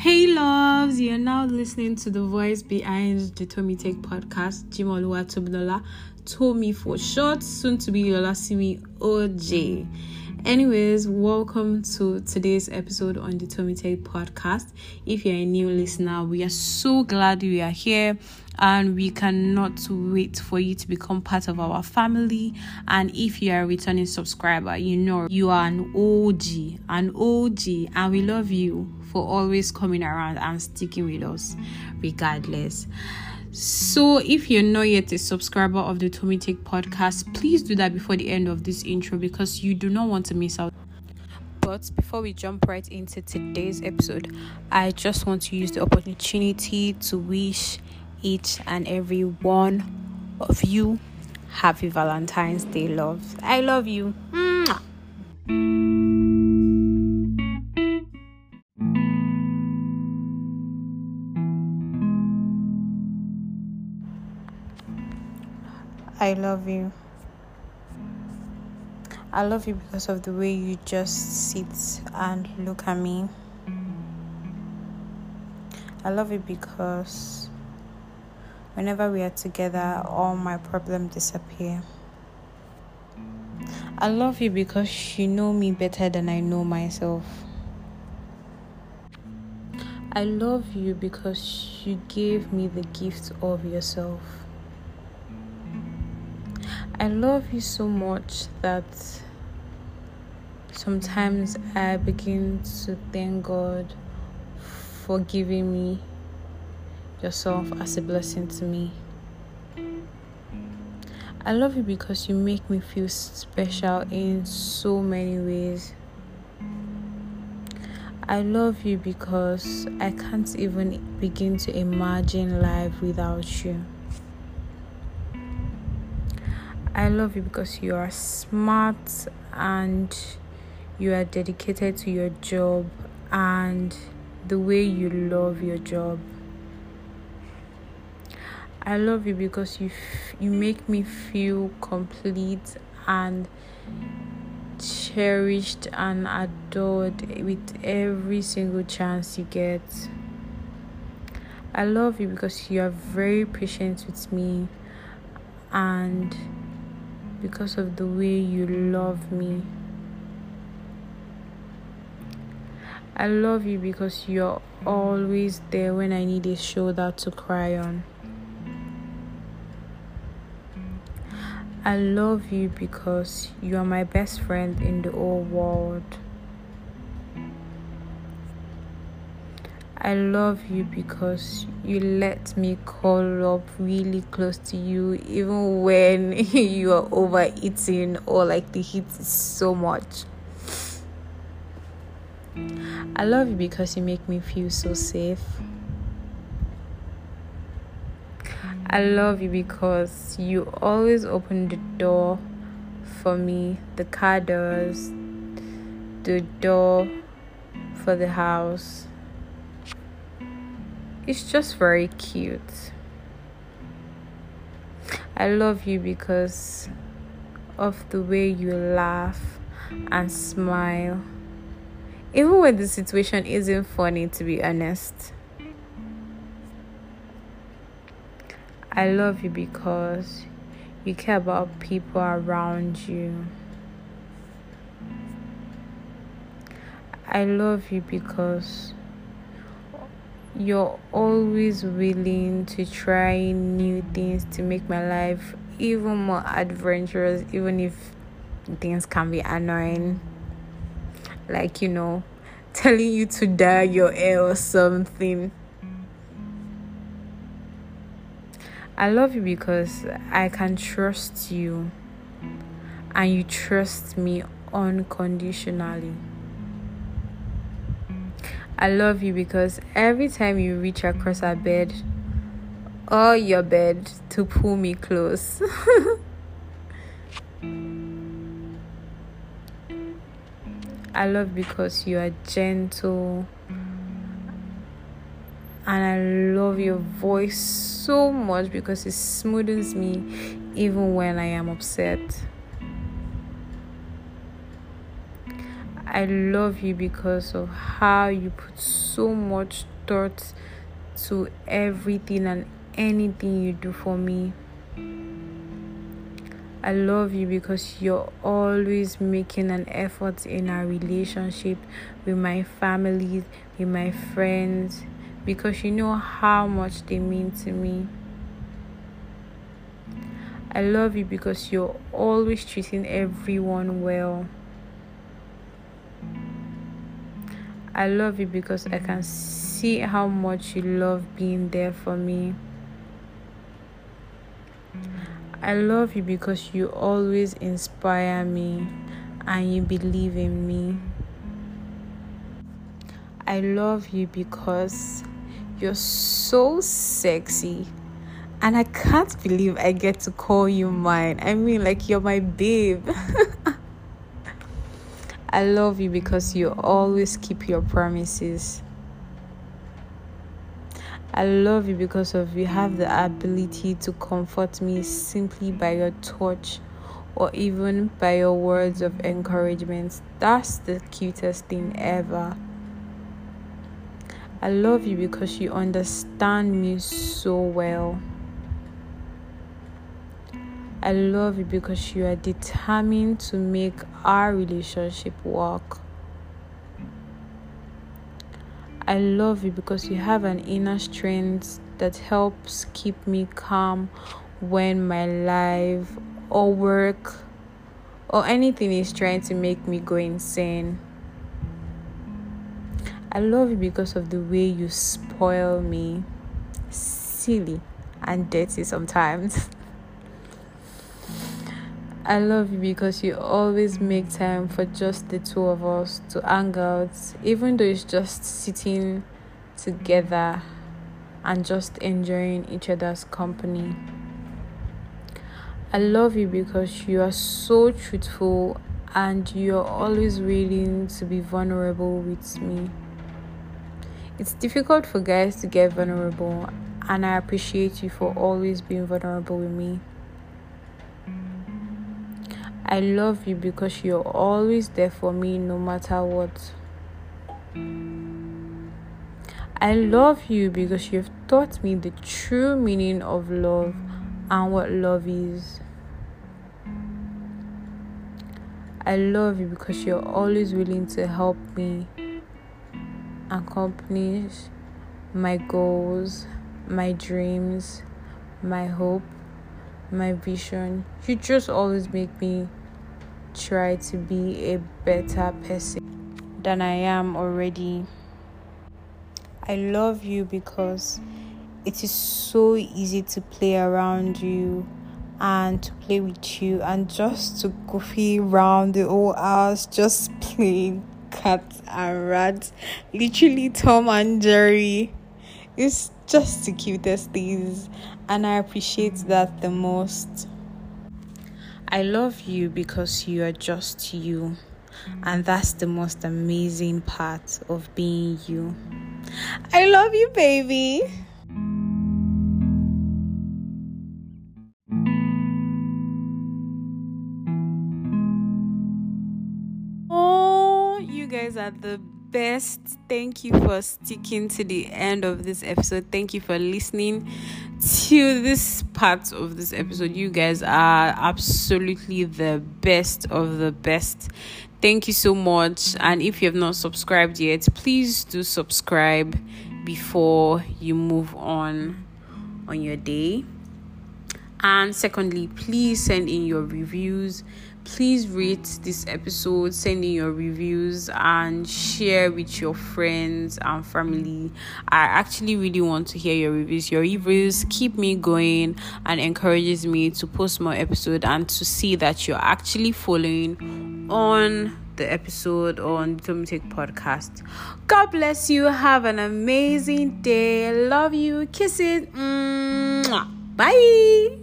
Hey loves, you're now listening to the voice behind the Tomi Take podcast, Jimoluwa Tobinola, Tomi for short, soon to be Yolasimi OJ. Anyways, welcome to today's episode on the Tomi Take podcast. If you're a new listener, we are so glad you are here and we cannot wait for you to become part of our family. And if you are a returning subscriber, you know you are an OG, an OG, and we love you for always coming around and sticking with us regardless. So, if you're not yet a subscriber of the Tomi Take podcast, please do that before the end of this intro because you do not want to miss out. But before we jump right into today's episode, I just want to use the opportunity to wish each and every one of you happy Valentine's Day, loves. I love you. Mwah. I love you. I love you because of the way you just sit and look at me. I love you because whenever we are together, all my problems disappear. I love you because you know me better than I know myself. I love you because you gave me the gift of yourself. I love you so much that sometimes I begin to thank God for giving me yourself as a blessing to me. I love you because you make me feel special in so many ways. I love you because I can't even begin to imagine life without you. I love you because you are smart and you are dedicated to your job and the way you love your job. I love you because you f- you make me feel complete and cherished and adored with every single chance you get. I love you because you are very patient with me and because of the way you love me. I love you because you're always there when I need a shoulder to cry on. I love you because you are my best friend in the whole world. I love you because you let me curl up really close to you even when you are overeating or like the heat is so much. I love you because you make me feel so safe. I love you because you always open the door for me, the car doors, the door for the house. It's just very cute. I love you because of the way you laugh and smile. Even when the situation isn't funny, to be honest. I love you because you care about people around you. I love you because you're always willing to try new things to make my life even more adventurous, even if things can be annoying. Like, you know, telling you to dye your hair or something. I love you because I can trust you and you trust me unconditionally. I love you because every time you reach across our bed or your bed to pull me close. I love because you are gentle and I love your voice so much because it smoothens me even when I am upset. I love you because of how you put so much thought to everything and anything you do for me. I love you because you're always making an effort in our relationship with my family, with my friends, because you know how much they mean to me. I love you because you're always treating everyone well. I love you because I can see how much you love being there for me. I love you because you always inspire me and you believe in me. I love you because you're so sexy and I can't believe I get to call you mine. I mean, like, you're my babe. I love you because you always keep your promises. I love you because of you have the ability to comfort me simply by your touch or even by your words of encouragement. That's the cutest thing ever. I love you because you understand me so well. I love you because you are determined to make our relationship work. I love you because you have an inner strength that helps keep me calm when my life or work or anything is trying to make me go insane. I love you because of the way you spoil me. Silly and dirty sometimes. I love you because you always make time for just the two of us to hang out, even though it's just sitting together and just enjoying each other's company. I love you because you are so truthful and you're always willing to be vulnerable with me. It's difficult for guys to get vulnerable, and I appreciate you for always being vulnerable with me. I love you because you're always there for me no matter what. I love you because you've taught me the true meaning of love and what love is. I love you because you're always willing to help me accomplish my goals, my dreams, my hope, my vision. You just always make me try to be a better person than I am already. I love you because it is so easy to play around you and to play with you and just to goofy around the whole house, just playing cat and rat. Literally, Tom and Jerry. It's just the cutest things, and I appreciate that the most. I love you because you are just you. And that's the most amazing part of being you. I love you, baby. Oh, you guys are the best. Thank you for sticking to the end of this episode. Thank you for listening to this part of this episode. You guys are absolutely the best of the best. Thank you so much. And if you have not subscribed yet, please do subscribe before you move on on your day. And secondly, please send in your reviews please rate this episode send in your reviews and share with your friends and family i actually really want to hear your reviews your reviews keep me going and encourages me to post more episode and to see that you're actually following on the episode on the podcast. God bless you. Have an amazing day. Love you. Kisses. Bye.